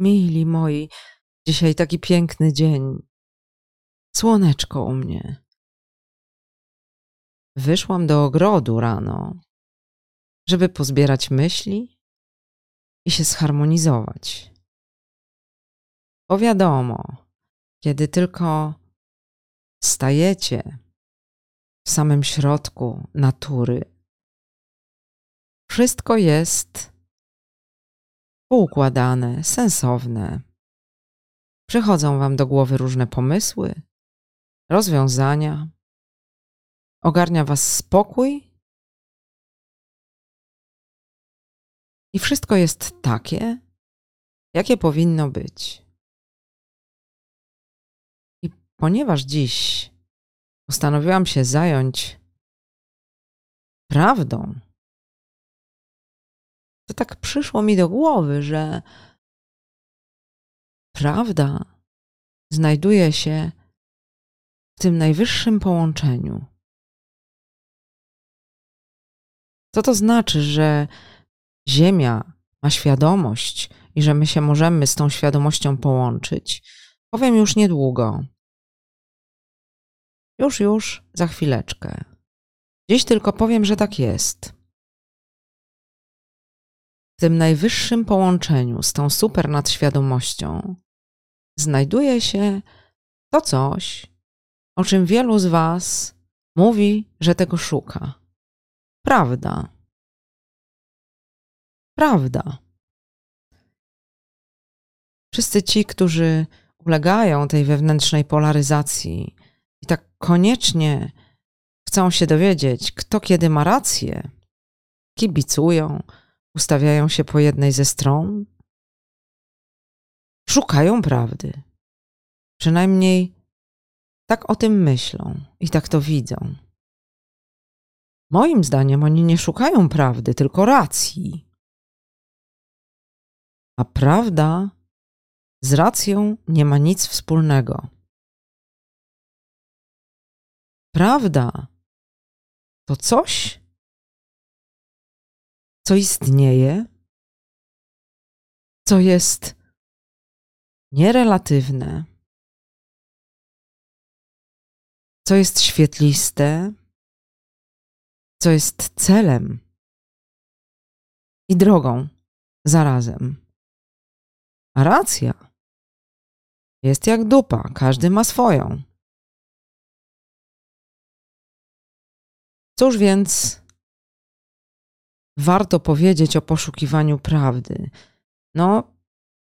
Mili moi, dzisiaj taki piękny dzień. Słoneczko u mnie. Wyszłam do ogrodu rano, żeby pozbierać myśli i się zharmonizować. Bo wiadomo, kiedy tylko stajecie w samym środku natury, wszystko jest poukładane, sensowne. Przychodzą Wam do głowy różne pomysły, rozwiązania, ogarnia Was spokój i wszystko jest takie, jakie powinno być. I ponieważ dziś postanowiłam się zająć prawdą, to tak przyszło mi do głowy, że prawda znajduje się w tym najwyższym połączeniu. Co to znaczy, że Ziemia ma świadomość i że my się możemy z tą świadomością połączyć? Powiem już niedługo. Już, już, za chwileczkę. Dziś tylko powiem, że tak jest tym najwyższym połączeniu z tą super nadświadomością znajduje się to coś, o czym wielu z Was mówi, że tego szuka. Prawda. Prawda. Wszyscy ci, którzy ulegają tej wewnętrznej polaryzacji i tak koniecznie chcą się dowiedzieć, kto kiedy ma rację, kibicują, ustawiają się po jednej ze stron, szukają prawdy. Przynajmniej tak o tym myślą i tak to widzą. Moim zdaniem oni nie szukają prawdy, tylko racji. A prawda z racją nie ma nic wspólnego. Prawda to coś, co istnieje, co jest nierelatywne, co jest świetliste, co jest celem i drogą zarazem. A racja jest jak dupa, każdy ma swoją. Cóż więc warto powiedzieć o poszukiwaniu prawdy. No,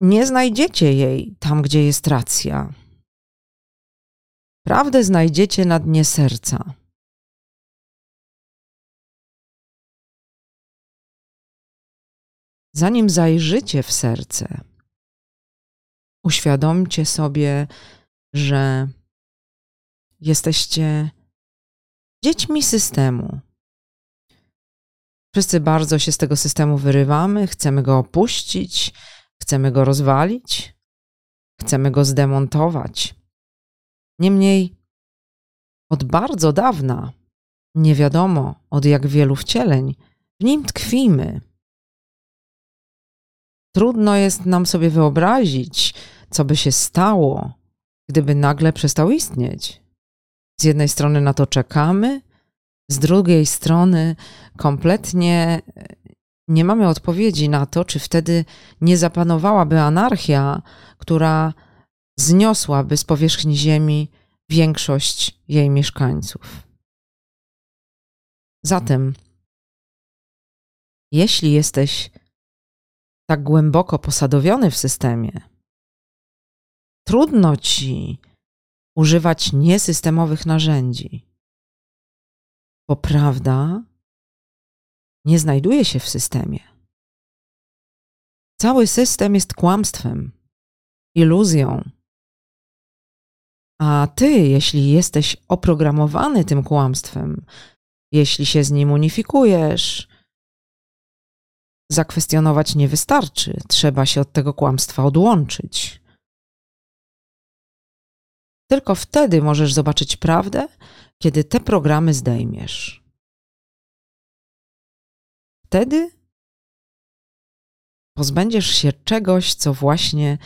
nie znajdziecie jej tam, gdzie jest racja. Prawdę znajdziecie na dnie serca. Zanim zajrzycie w serce, uświadomcie sobie, że jesteście dziećmi systemu, Wszyscy bardzo się z tego systemu wyrywamy, chcemy go opuścić, chcemy go rozwalić, chcemy go zdemontować. Niemniej od bardzo dawna, nie wiadomo od jak wielu wcieleń, w nim tkwimy. Trudno jest nam sobie wyobrazić, co by się stało, gdyby nagle przestał istnieć. Z jednej strony na to czekamy, z drugiej strony, kompletnie nie mamy odpowiedzi na to, czy wtedy nie zapanowałaby anarchia, która zniosłaby z powierzchni Ziemi większość jej mieszkańców. Zatem, jeśli jesteś tak głęboko posadowiony w systemie, trudno ci używać niesystemowych narzędzi bo prawda nie znajduje się w systemie. Cały system jest kłamstwem, iluzją. A ty, jeśli jesteś oprogramowany tym kłamstwem, jeśli się z nim unifikujesz, zakwestionować nie wystarczy, trzeba się od tego kłamstwa odłączyć. Tylko wtedy możesz zobaczyć prawdę kiedy te programy zdejmiesz. Wtedy pozbędziesz się czegoś, co właśnie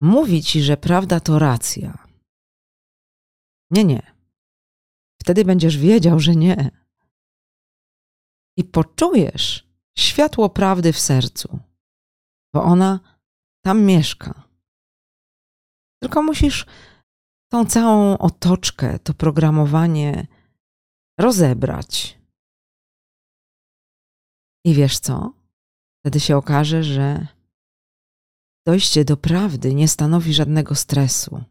mówi ci, że prawda to racja. Nie, nie. Wtedy będziesz wiedział, że nie. I poczujesz światło prawdy w sercu, bo ona tam mieszka. Tylko musisz tą całą otoczkę, to programowanie rozebrać. I wiesz co? Wtedy się okaże, że dojście do prawdy nie stanowi żadnego stresu.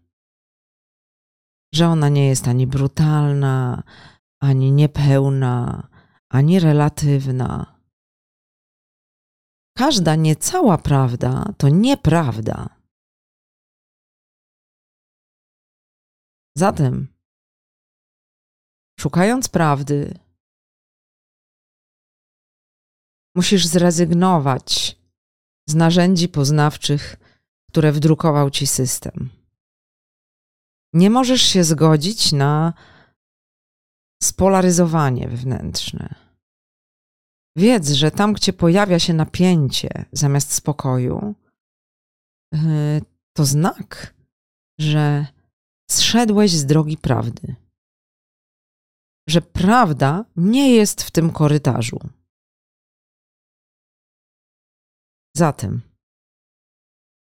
Że ona nie jest ani brutalna, ani niepełna, ani relatywna. Każda niecała prawda to nieprawda. Zatem, szukając prawdy, musisz zrezygnować z narzędzi poznawczych, które wdrukował ci system. Nie możesz się zgodzić na spolaryzowanie wewnętrzne. Wiedz, że tam, gdzie pojawia się napięcie zamiast spokoju, yy, to znak, że zszedłeś z drogi prawdy. Że prawda nie jest w tym korytarzu. Zatem,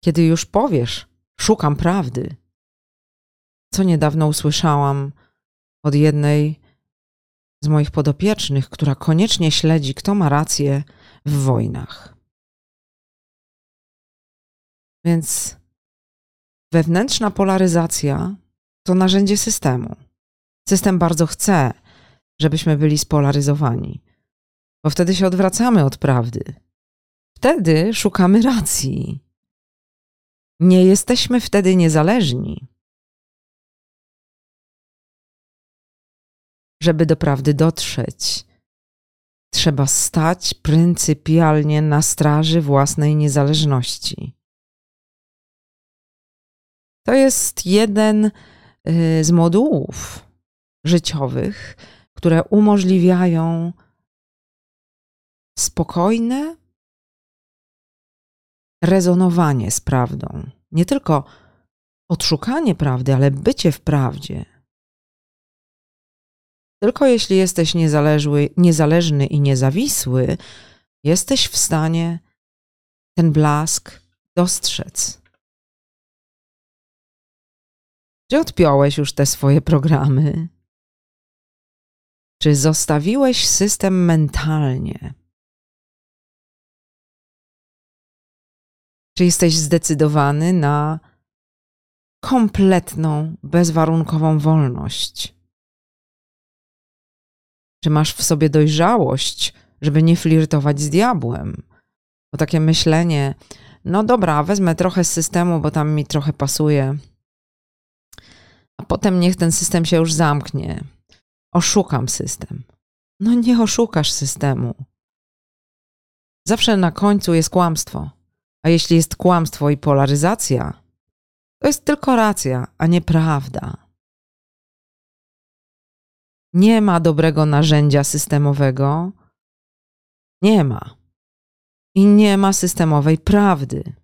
kiedy już powiesz, szukam prawdy, co niedawno usłyszałam od jednej z moich podopiecznych, która koniecznie śledzi, kto ma rację w wojnach. Więc wewnętrzna polaryzacja to narzędzie systemu. System bardzo chce, żebyśmy byli spolaryzowani, bo wtedy się odwracamy od prawdy. Wtedy szukamy racji. Nie jesteśmy wtedy niezależni. Żeby do prawdy dotrzeć, trzeba stać pryncypialnie na straży własnej niezależności. To jest jeden y, z modułów życiowych, które umożliwiają spokojne rezonowanie z prawdą. Nie tylko odszukanie prawdy, ale bycie w prawdzie. Tylko jeśli jesteś niezależny, niezależny i niezawisły, jesteś w stanie ten blask dostrzec. Czy odpiąłeś już te swoje programy? Czy zostawiłeś system mentalnie? Czy jesteś zdecydowany na kompletną, bezwarunkową wolność? Czy masz w sobie dojrzałość, żeby nie flirtować z diabłem? Bo takie myślenie, no dobra, wezmę trochę z systemu, bo tam mi trochę pasuje, a potem niech ten system się już zamknie. Oszukam system. No nie oszukasz systemu. Zawsze na końcu jest kłamstwo. A jeśli jest kłamstwo i polaryzacja, to jest tylko racja, a nie prawda. Nie ma dobrego narzędzia systemowego. Nie ma. I nie ma systemowej prawdy.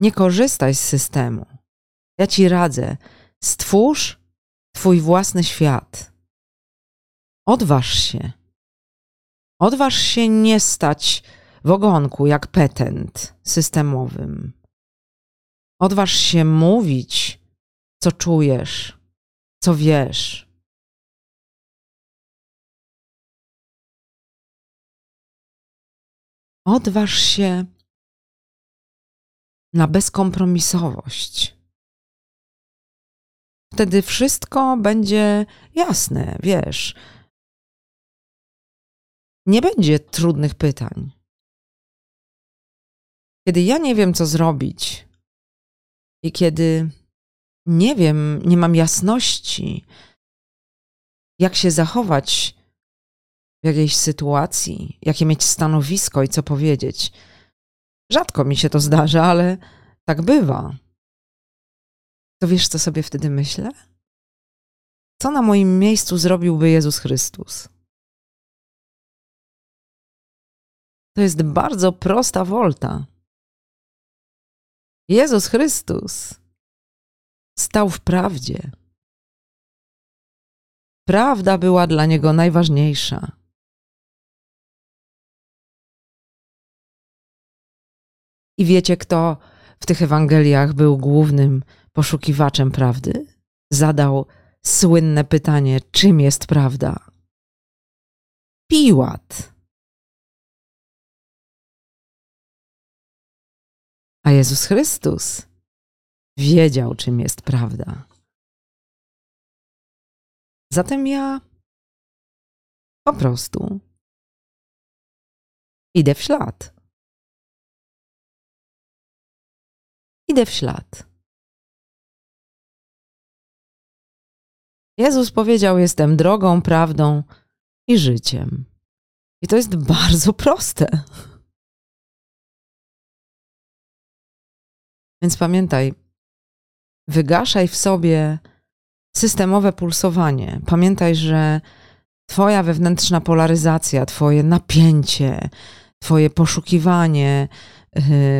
Nie korzystaj z systemu. Ja ci radzę, stwórz Twój własny świat. Odważ się. Odważ się nie stać w ogonku jak petent systemowym. Odważ się mówić, co czujesz, co wiesz. Odważ się na bezkompromisowość. Wtedy wszystko będzie jasne, wiesz nie będzie trudnych pytań. Kiedy ja nie wiem, co zrobić, i kiedy nie wiem, nie mam jasności, jak się zachować w jakiejś sytuacji, jakie mieć stanowisko i co powiedzieć. Rzadko mi się to zdarza, ale tak bywa. To wiesz, co sobie wtedy myślę? Co na moim miejscu zrobiłby Jezus Chrystus? To jest bardzo prosta wolta. Jezus Chrystus stał w prawdzie. Prawda była dla niego najważniejsza. I wiecie, kto w tych Ewangeliach był głównym poszukiwaczem prawdy? Zadał słynne pytanie: czym jest prawda? Piłat. A Jezus Chrystus wiedział, czym jest prawda. Zatem ja po prostu idę w ślad. Idę w ślad. Jezus powiedział: Jestem drogą, prawdą i życiem. I to jest bardzo proste. Więc pamiętaj, wygaszaj w sobie systemowe pulsowanie. Pamiętaj, że Twoja wewnętrzna polaryzacja, Twoje napięcie, Twoje poszukiwanie,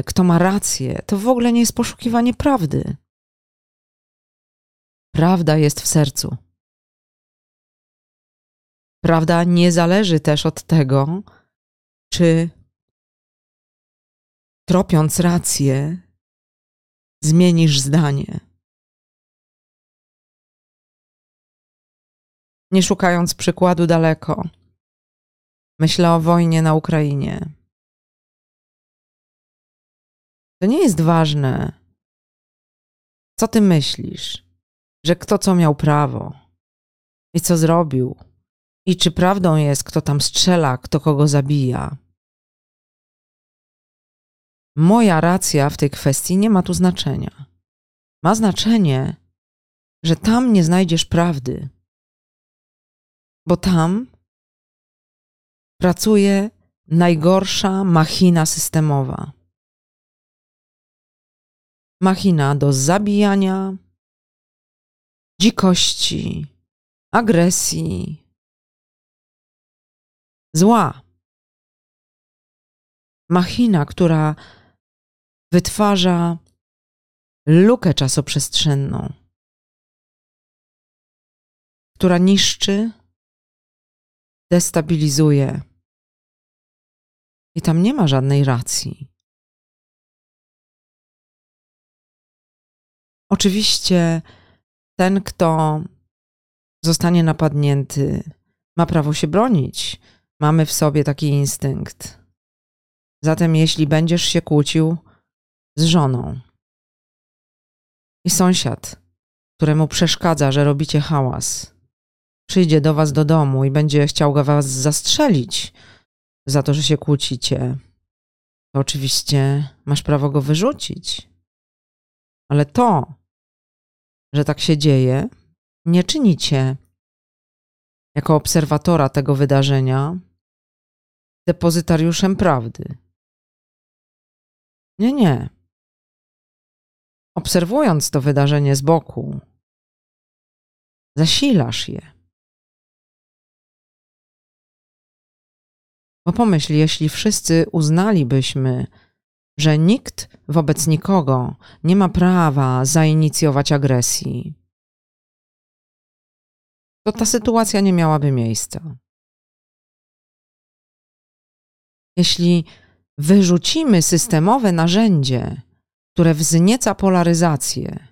kto ma rację, to w ogóle nie jest poszukiwanie prawdy. Prawda jest w sercu. Prawda nie zależy też od tego, czy tropiąc rację, zmienisz zdanie. Nie szukając przykładu daleko, myślę o wojnie na Ukrainie. To nie jest ważne, co ty myślisz, że kto co miał prawo i co zrobił, i czy prawdą jest, kto tam strzela, kto kogo zabija. Moja racja w tej kwestii nie ma tu znaczenia. Ma znaczenie, że tam nie znajdziesz prawdy, bo tam pracuje najgorsza machina systemowa. Machina do zabijania, dzikości, agresji, zła. Machina, która wytwarza lukę czasoprzestrzenną, która niszczy, destabilizuje. I tam nie ma żadnej racji. Oczywiście ten, kto zostanie napadnięty, ma prawo się bronić. Mamy w sobie taki instynkt. Zatem, jeśli będziesz się kłócił z żoną i sąsiad, któremu przeszkadza, że robicie hałas, przyjdzie do was do domu i będzie chciał was zastrzelić za to, że się kłócicie, to oczywiście masz prawo go wyrzucić. Ale to, że tak się dzieje, nie czyni cię jako obserwatora tego wydarzenia depozytariuszem prawdy. Nie, nie. Obserwując to wydarzenie z boku, zasilasz je. Bo pomyśl, jeśli wszyscy uznalibyśmy, że nikt wobec nikogo nie ma prawa zainicjować agresji, to ta sytuacja nie miałaby miejsca. Jeśli wyrzucimy systemowe narzędzie, które wznieca polaryzację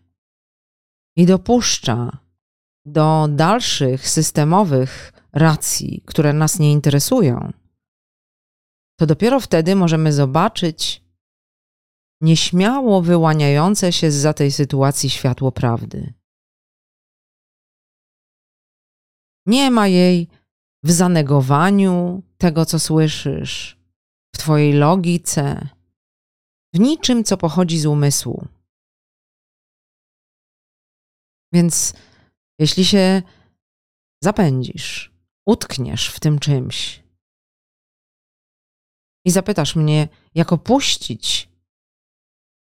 i dopuszcza do dalszych systemowych racji, które nas nie interesują, to dopiero wtedy możemy zobaczyć nieśmiało wyłaniające się za tej sytuacji światło prawdy. Nie ma jej w zanegowaniu tego, co słyszysz, w Twojej logice, w niczym, co pochodzi z umysłu. Więc jeśli się zapędzisz, utkniesz w tym czymś i zapytasz mnie, jak opuścić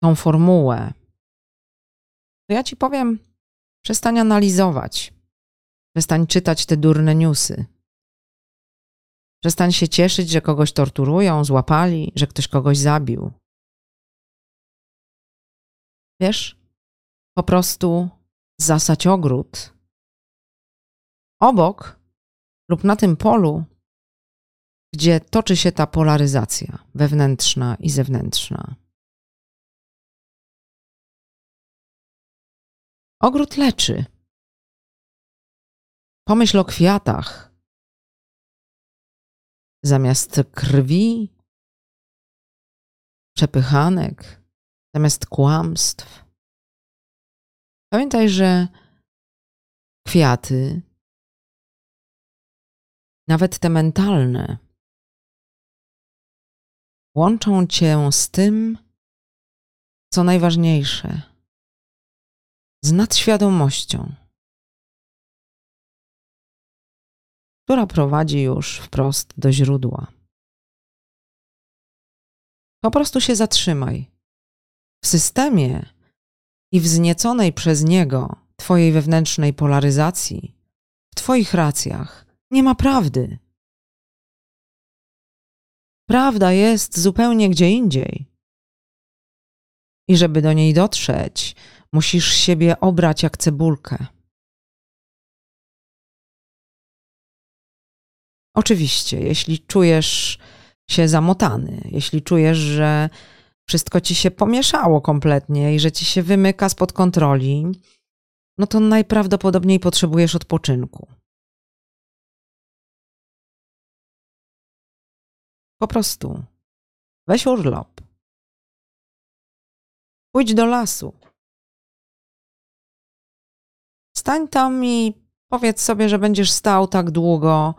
tą formułę, to ja ci powiem, przestań analizować, przestań czytać te durne newsy. Przestań się cieszyć, że kogoś torturują, złapali, że ktoś kogoś zabił. Wiesz, po prostu zasać ogród. Obok lub na tym polu, gdzie toczy się ta polaryzacja wewnętrzna i zewnętrzna. Ogród leczy. Pomyśl o kwiatach. Zamiast krwi, przepychanek, zamiast kłamstw. Pamiętaj, że kwiaty, nawet te mentalne, łączą cię z tym, co najważniejsze z nadświadomością, która prowadzi już wprost do źródła. Po prostu się zatrzymaj. W systemie i wznieconej przez niego Twojej wewnętrznej polaryzacji, w Twoich racjach, nie ma prawdy. Prawda jest zupełnie gdzie indziej. I żeby do niej dotrzeć, musisz siebie obrać jak cebulkę. Oczywiście, jeśli czujesz się zamotany, jeśli czujesz, że wszystko ci się pomieszało kompletnie i że ci się wymyka spod kontroli, no to najprawdopodobniej potrzebujesz odpoczynku. Po prostu weź urlop. Pójdź do lasu. Stań tam i powiedz sobie, że będziesz stał tak długo,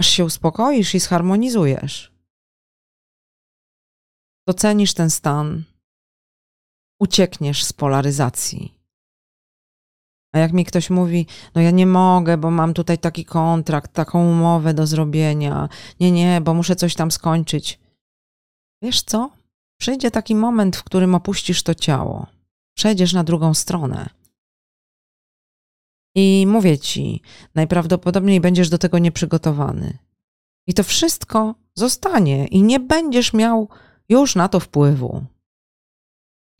aż się uspokoisz i zharmonizujesz. Docenisz ten stan, uciekniesz z polaryzacji. A jak mi ktoś mówi, no ja nie mogę, bo mam tutaj taki kontrakt, taką umowę do zrobienia, nie, nie, bo muszę coś tam skończyć. Wiesz co? Przyjdzie taki moment, w którym opuścisz to ciało, przejdziesz na drugą stronę. I mówię ci, najprawdopodobniej będziesz do tego nieprzygotowany. I to wszystko zostanie i nie będziesz miał już na to wpływu.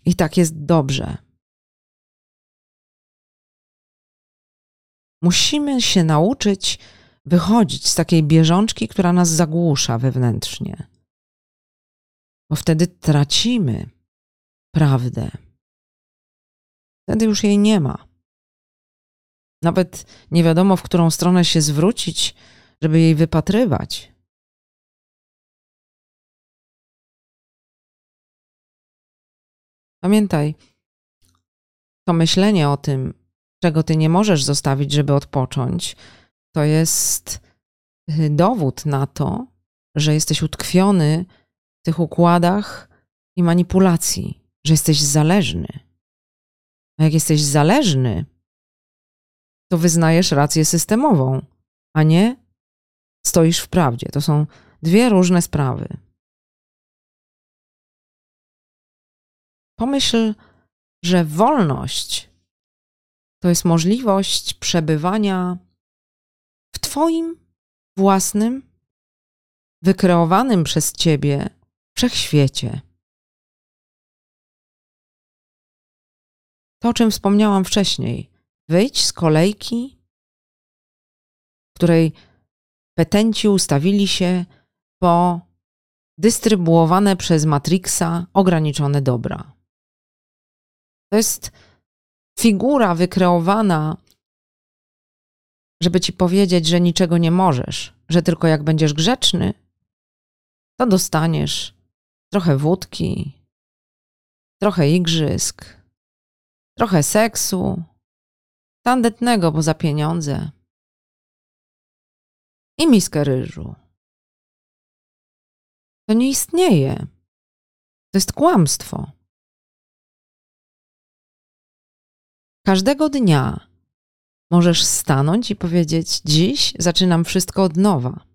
I tak jest dobrze. Musimy się nauczyć wychodzić z takiej bieżączki, która nas zagłusza wewnętrznie, bo wtedy tracimy prawdę. Wtedy już jej nie ma. Nawet nie wiadomo, w którą stronę się zwrócić, żeby jej wypatrywać. Pamiętaj, to myślenie o tym, czego ty nie możesz zostawić, żeby odpocząć, to jest y, dowód na to, że jesteś utkwiony w tych układach i manipulacji, że jesteś zależny. A jak jesteś zależny, to wyznajesz rację systemową, a nie stoisz w prawdzie. To są dwie różne sprawy. Pomyśl, że wolność to jest możliwość przebywania w Twoim własnym, wykreowanym przez Ciebie wszechświecie. To, o czym wspomniałam wcześniej, Wyjdź z kolejki, w której petenci ustawili się po dystrybuowane przez Matrixa ograniczone dobra. To jest figura wykreowana, żeby ci powiedzieć, że niczego nie możesz, że tylko jak będziesz grzeczny, to dostaniesz trochę wódki, trochę igrzysk, trochę seksu, tandetnego, bo za pieniądze. I miskę ryżu. To nie istnieje. To jest kłamstwo. Każdego dnia możesz stanąć i powiedzieć: Dziś zaczynam wszystko od nowa.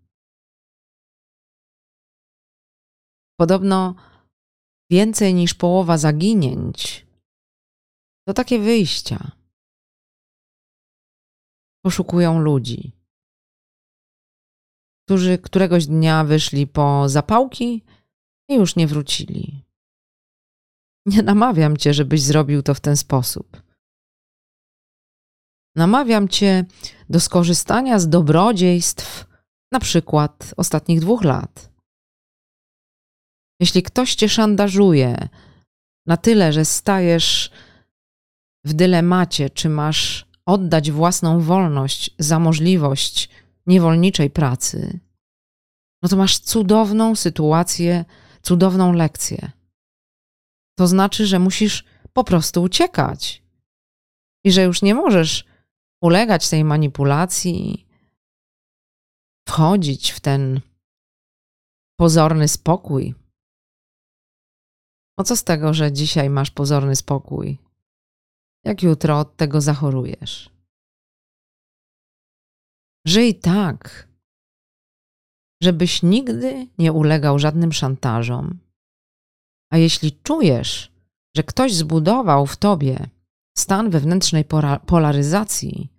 Podobno więcej niż połowa zaginięć to takie wyjścia poszukują ludzi. którzy któregoś dnia wyszli po zapałki i już nie wrócili. Nie namawiam cię, żebyś zrobił to w ten sposób. Namawiam cię do skorzystania z dobrodziejstw, na przykład ostatnich dwóch lat. Jeśli ktoś cię szantażuje na tyle, że stajesz w dylemacie, czy masz oddać własną wolność za możliwość niewolniczej pracy, no to masz cudowną sytuację, cudowną lekcję. To znaczy, że musisz po prostu uciekać i że już nie możesz ulegać tej manipulacji, wchodzić w ten pozorny spokój. O co z tego, że dzisiaj masz pozorny spokój, jak jutro od tego zachorujesz? Żyj tak, żebyś nigdy nie ulegał żadnym szantażom. A jeśli czujesz, że ktoś zbudował w tobie stan wewnętrznej polaryzacji,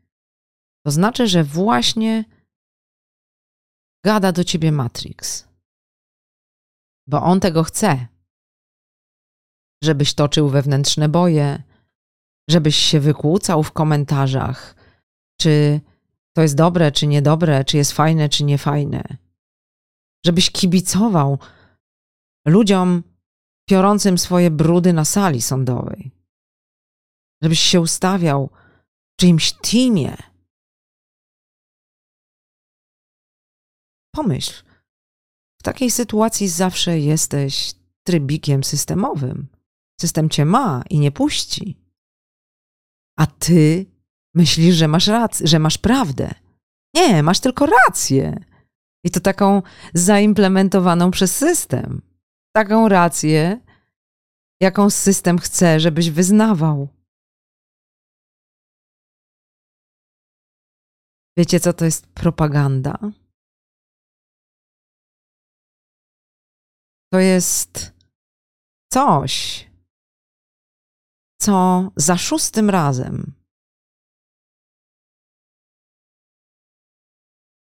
to znaczy, że właśnie gada do ciebie Matrix. Bo on tego chce. Żebyś toczył wewnętrzne boje, żebyś się wykłócał w komentarzach, czy to jest dobre, czy niedobre, czy jest fajne, czy niefajne. Żebyś kibicował ludziom piorącym swoje brudy na sali sądowej. Żebyś się ustawiał w czyimś teamie. Pomyśl, w takiej sytuacji zawsze jesteś trybikiem systemowym. System cię ma i nie puści. A ty myślisz, że masz rację, że masz prawdę. Nie, masz tylko rację. I to taką zaimplementowaną przez system. Taką rację, jaką system chce, żebyś wyznawał. Wiecie, co to jest propaganda? To jest coś, co za szóstym razem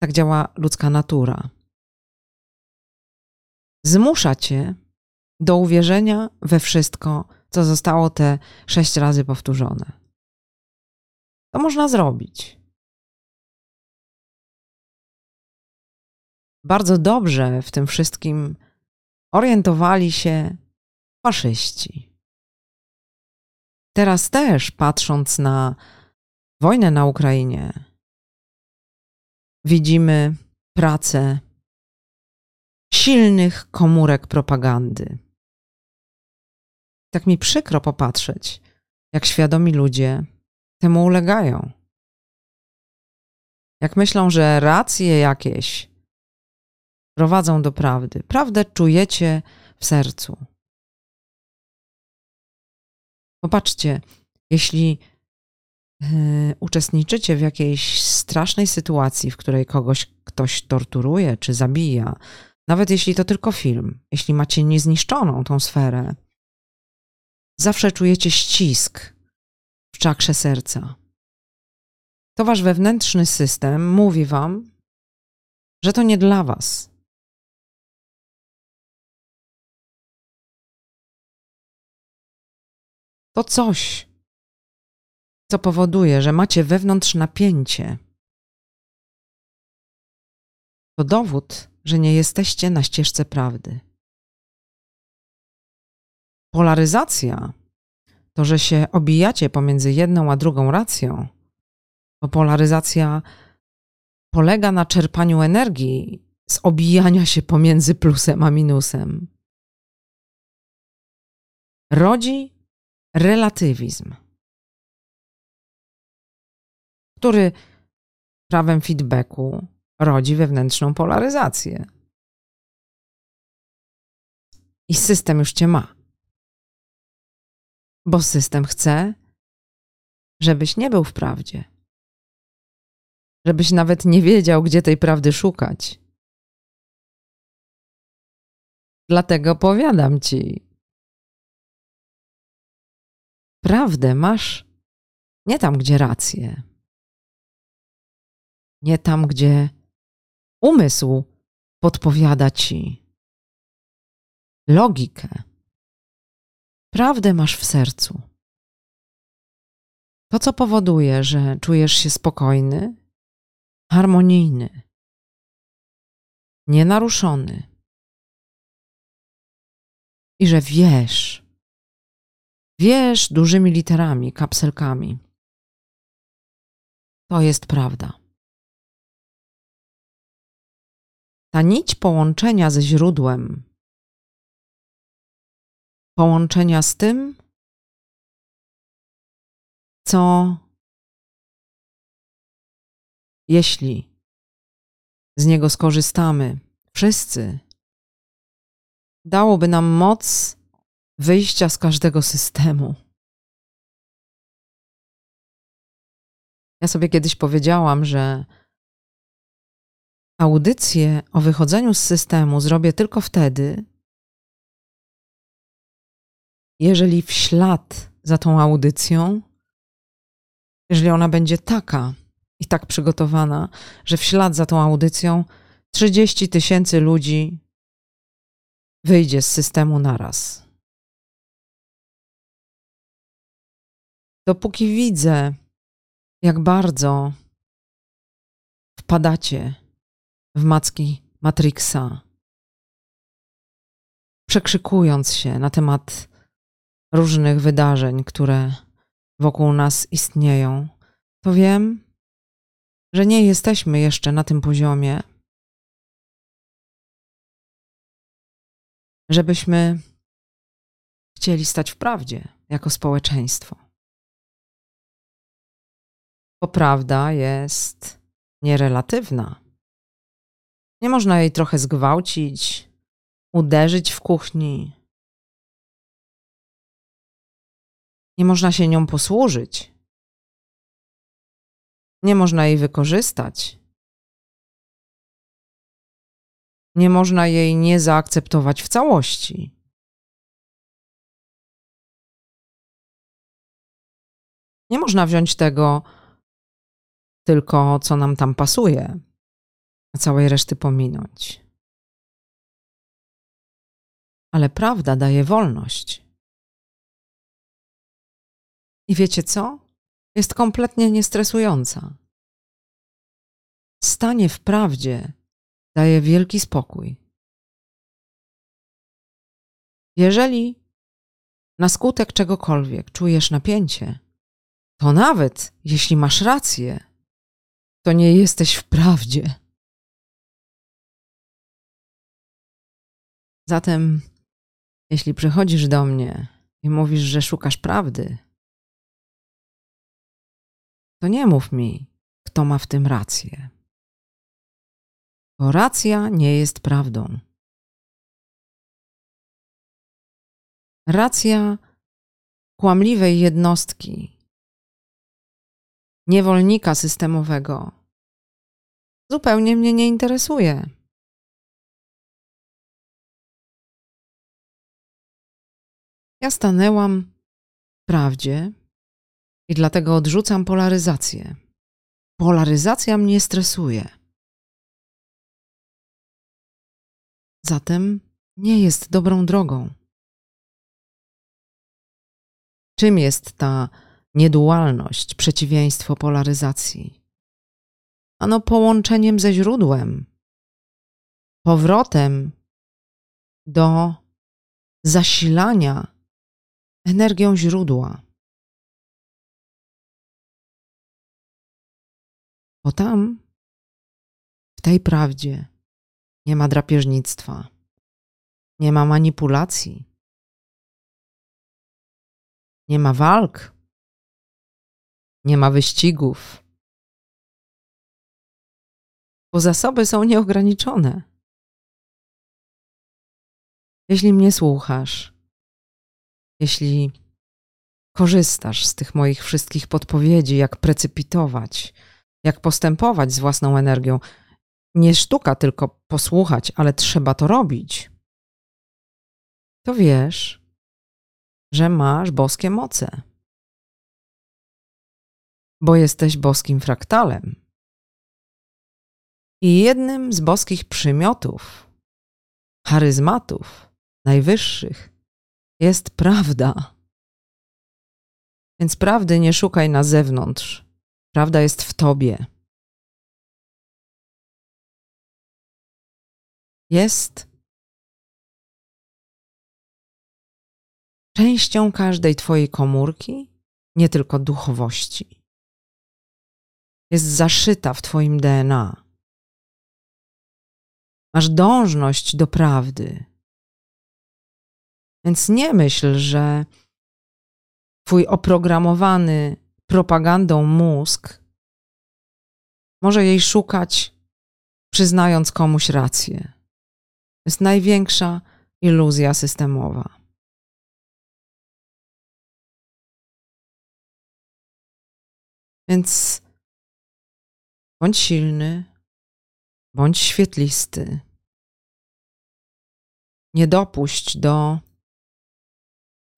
tak działa ludzka natura. Zmusza cię do uwierzenia we wszystko, co zostało te sześć razy powtórzone. To można zrobić. Bardzo dobrze w tym wszystkim orientowali się faszyści. Teraz też, patrząc na wojnę na Ukrainie, widzimy pracę silnych komórek propagandy. Tak mi przykro popatrzeć, jak świadomi ludzie temu ulegają. Jak myślą, że racje jakieś prowadzą do prawdy. Prawdę czujecie w sercu. Popatrzcie, jeśli yy, uczestniczycie w jakiejś strasznej sytuacji, w której kogoś ktoś torturuje czy zabija, nawet jeśli to tylko film, jeśli macie niezniszczoną tą sferę, zawsze czujecie ścisk w czakrze serca. To wasz wewnętrzny system mówi wam, że to nie dla was, to coś, co powoduje, że macie wewnątrz napięcie. To dowód, że nie jesteście na ścieżce prawdy. Polaryzacja to, że się obijacie pomiędzy jedną a drugą racją, bo polaryzacja polega na czerpaniu energii z obijania się pomiędzy plusem a minusem. Rodzi relatywizm, który prawem feedbacku rodzi wewnętrzną polaryzację. I system już cię ma. Bo system chce, żebyś nie był w prawdzie. Żebyś nawet nie wiedział, gdzie tej prawdy szukać. Dlatego powiadam ci, Prawdę masz nie tam, gdzie rację, nie tam, gdzie Umysł podpowiada ci logikę. Prawdę masz w sercu. To, co powoduje, że czujesz się spokojny, harmonijny, nienaruszony i że wiesz, wiesz dużymi literami, kapselkami. To jest prawda. Ta nić połączenia ze źródłem, połączenia z tym, co jeśli z niego skorzystamy, wszyscy, dałoby nam moc wyjścia z każdego systemu. Ja sobie kiedyś powiedziałam, że audycję o wychodzeniu z systemu zrobię tylko wtedy, jeżeli w ślad za tą audycją, jeżeli ona będzie taka i tak przygotowana, że w ślad za tą audycją 30 tysięcy ludzi wyjdzie z systemu naraz. Dopóki widzę, jak bardzo wpadacie w macki Matrixa, przekrzykując się na temat różnych wydarzeń, które wokół nas istnieją, to wiem, że nie jesteśmy jeszcze na tym poziomie, żebyśmy chcieli stać w prawdzie jako społeczeństwo. Bo prawda jest nierelatywna. Nie można jej trochę zgwałcić, uderzyć w kuchni. Nie można się nią posłużyć. Nie można jej wykorzystać. Nie można jej nie zaakceptować w całości. Nie można wziąć tego tylko, co nam tam pasuje, a całej reszty pominąć. Ale prawda daje wolność. I wiecie co? Jest kompletnie niestresująca. Stanie w prawdzie daje wielki spokój. Jeżeli na skutek czegokolwiek czujesz napięcie, to nawet jeśli masz rację, to nie jesteś w prawdzie. Zatem, jeśli przychodzisz do mnie i mówisz, że szukasz prawdy, to nie mów mi, kto ma w tym rację. Bo racja nie jest prawdą. Racja kłamliwej jednostki, niewolnika systemowego, zupełnie mnie nie interesuje. Ja stanęłam w prawdzie i dlatego odrzucam polaryzację. Polaryzacja mnie stresuje. Zatem nie jest dobrą drogą. Czym jest ta niedualność, przeciwieństwo polaryzacji? Ano połączeniem ze źródłem, powrotem do zasilania energią źródła. Bo tam, w tej prawdzie, nie ma drapieżnictwa, nie ma manipulacji, nie ma walk, nie ma wyścigów, bo zasoby są nieograniczone. Jeśli mnie słuchasz, jeśli korzystasz z tych moich wszystkich podpowiedzi, jak precypitować, jak postępować z własną energią, nie sztuka tylko posłuchać, ale trzeba to robić, to wiesz, że masz boskie moce. Bo jesteś boskim fraktalem. I jednym z boskich przymiotów, charyzmatów najwyższych jest prawda. Więc prawdy nie szukaj na zewnątrz. Prawda jest w tobie. Jest częścią każdej twojej komórki, nie tylko duchowości. Jest zaszyta w twoim DNA. Masz dążność do prawdy. Więc nie myśl, że Twój oprogramowany propagandą mózg może jej szukać, przyznając komuś rację. To jest największa iluzja systemowa. Więc bądź silny, bądź świetlisty. Nie dopuść do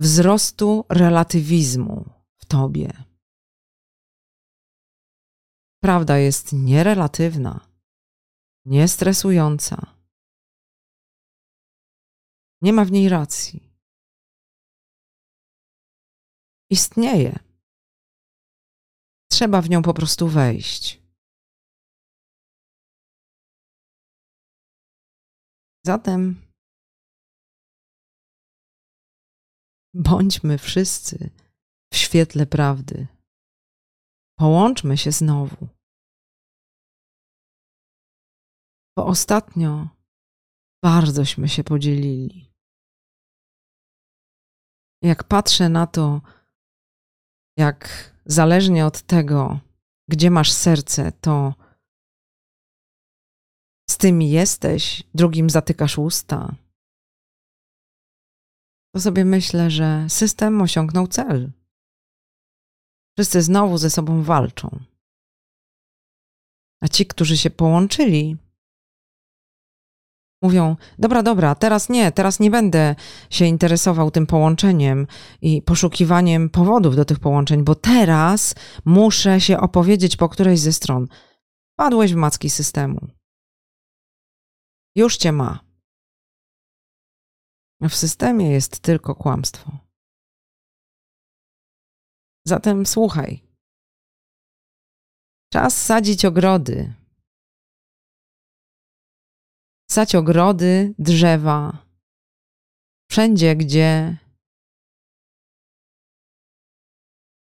wzrostu relatywizmu w tobie. Prawda jest nierelatywna, niestresująca. Nie ma w niej racji. Istnieje. Trzeba w nią po prostu wejść. Zatem Bądźmy wszyscy w świetle prawdy. Połączmy się znowu. Bo ostatnio bardzośmy się podzielili. Jak patrzę na to, jak zależnie od tego, gdzie masz serce, to z tym jesteś, drugim zatykasz usta, to sobie myślę, że system osiągnął cel. Wszyscy znowu ze sobą walczą. A ci, którzy się połączyli, mówią: Dobra, dobra, teraz nie, teraz nie będę się interesował tym połączeniem i poszukiwaniem powodów do tych połączeń, bo teraz muszę się opowiedzieć po którejś ze stron. Padłeś w macki systemu. Już cię ma. W systemie jest tylko kłamstwo. Zatem słuchaj. Czas sadzić ogrody. Sać ogrody, drzewa. Wszędzie, gdzie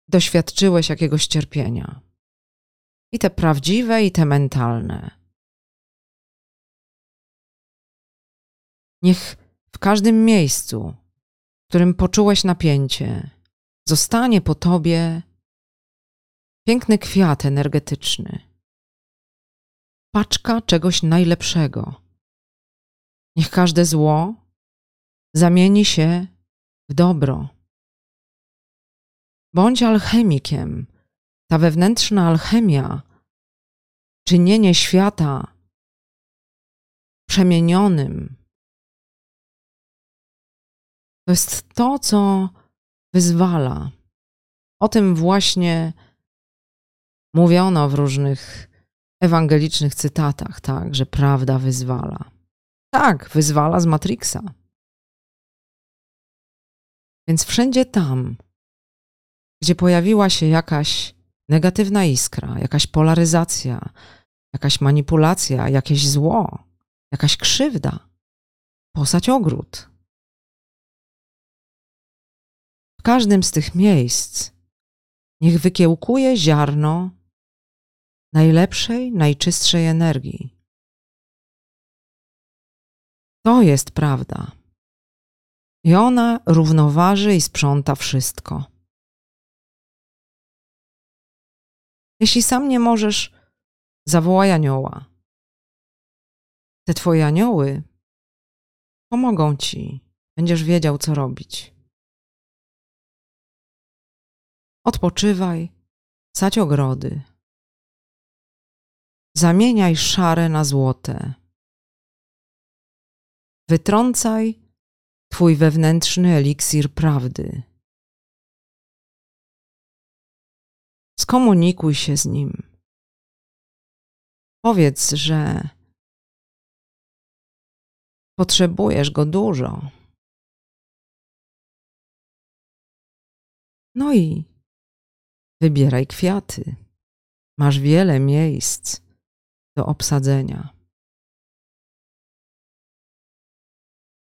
doświadczyłeś jakiegoś cierpienia. I te prawdziwe, i te mentalne. Niech w każdym miejscu, w którym poczułeś napięcie, zostanie po tobie piękny kwiat energetyczny, paczka czegoś najlepszego. Niech każde zło zamieni się w dobro. Bądź alchemikiem. Ta wewnętrzna alchemia, czynienie świata przemienionym, to jest to, co wyzwala. O tym właśnie mówiono w różnych ewangelicznych cytatach, tak, że prawda wyzwala. Tak, wyzwala z Matrixa. Więc wszędzie tam, gdzie pojawiła się jakaś negatywna iskra, jakaś polaryzacja, jakaś manipulacja, jakieś zło, jakaś krzywda, posać ogród. W każdym z tych miejsc niech wykiełkuje ziarno najlepszej, najczystszej energii. To jest prawda. I ona równoważy i sprząta wszystko. Jeśli sam nie możesz, zawołaj anioła. Te twoje anioły pomogą ci. Będziesz wiedział, co robić. Odpoczywaj, sadź ogrody. Zamieniaj szare na złote. Wytrącaj Twój wewnętrzny eliksir prawdy. Skomunikuj się z nim. Powiedz, że potrzebujesz go dużo. No i wybieraj kwiaty. Masz wiele miejsc do obsadzenia.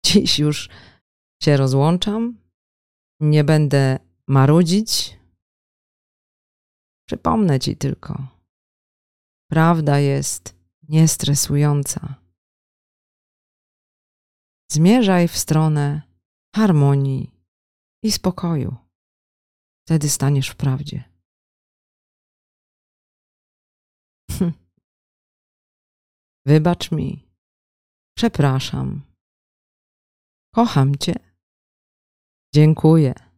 Dziś już się rozłączam. Nie będę marudzić. Przypomnę ci tylko. Prawda jest niestresująca. Zmierzaj w stronę harmonii i spokoju. Wtedy staniesz w prawdzie. Wybacz mi. Przepraszam. Kocham Cię. Dziękuję.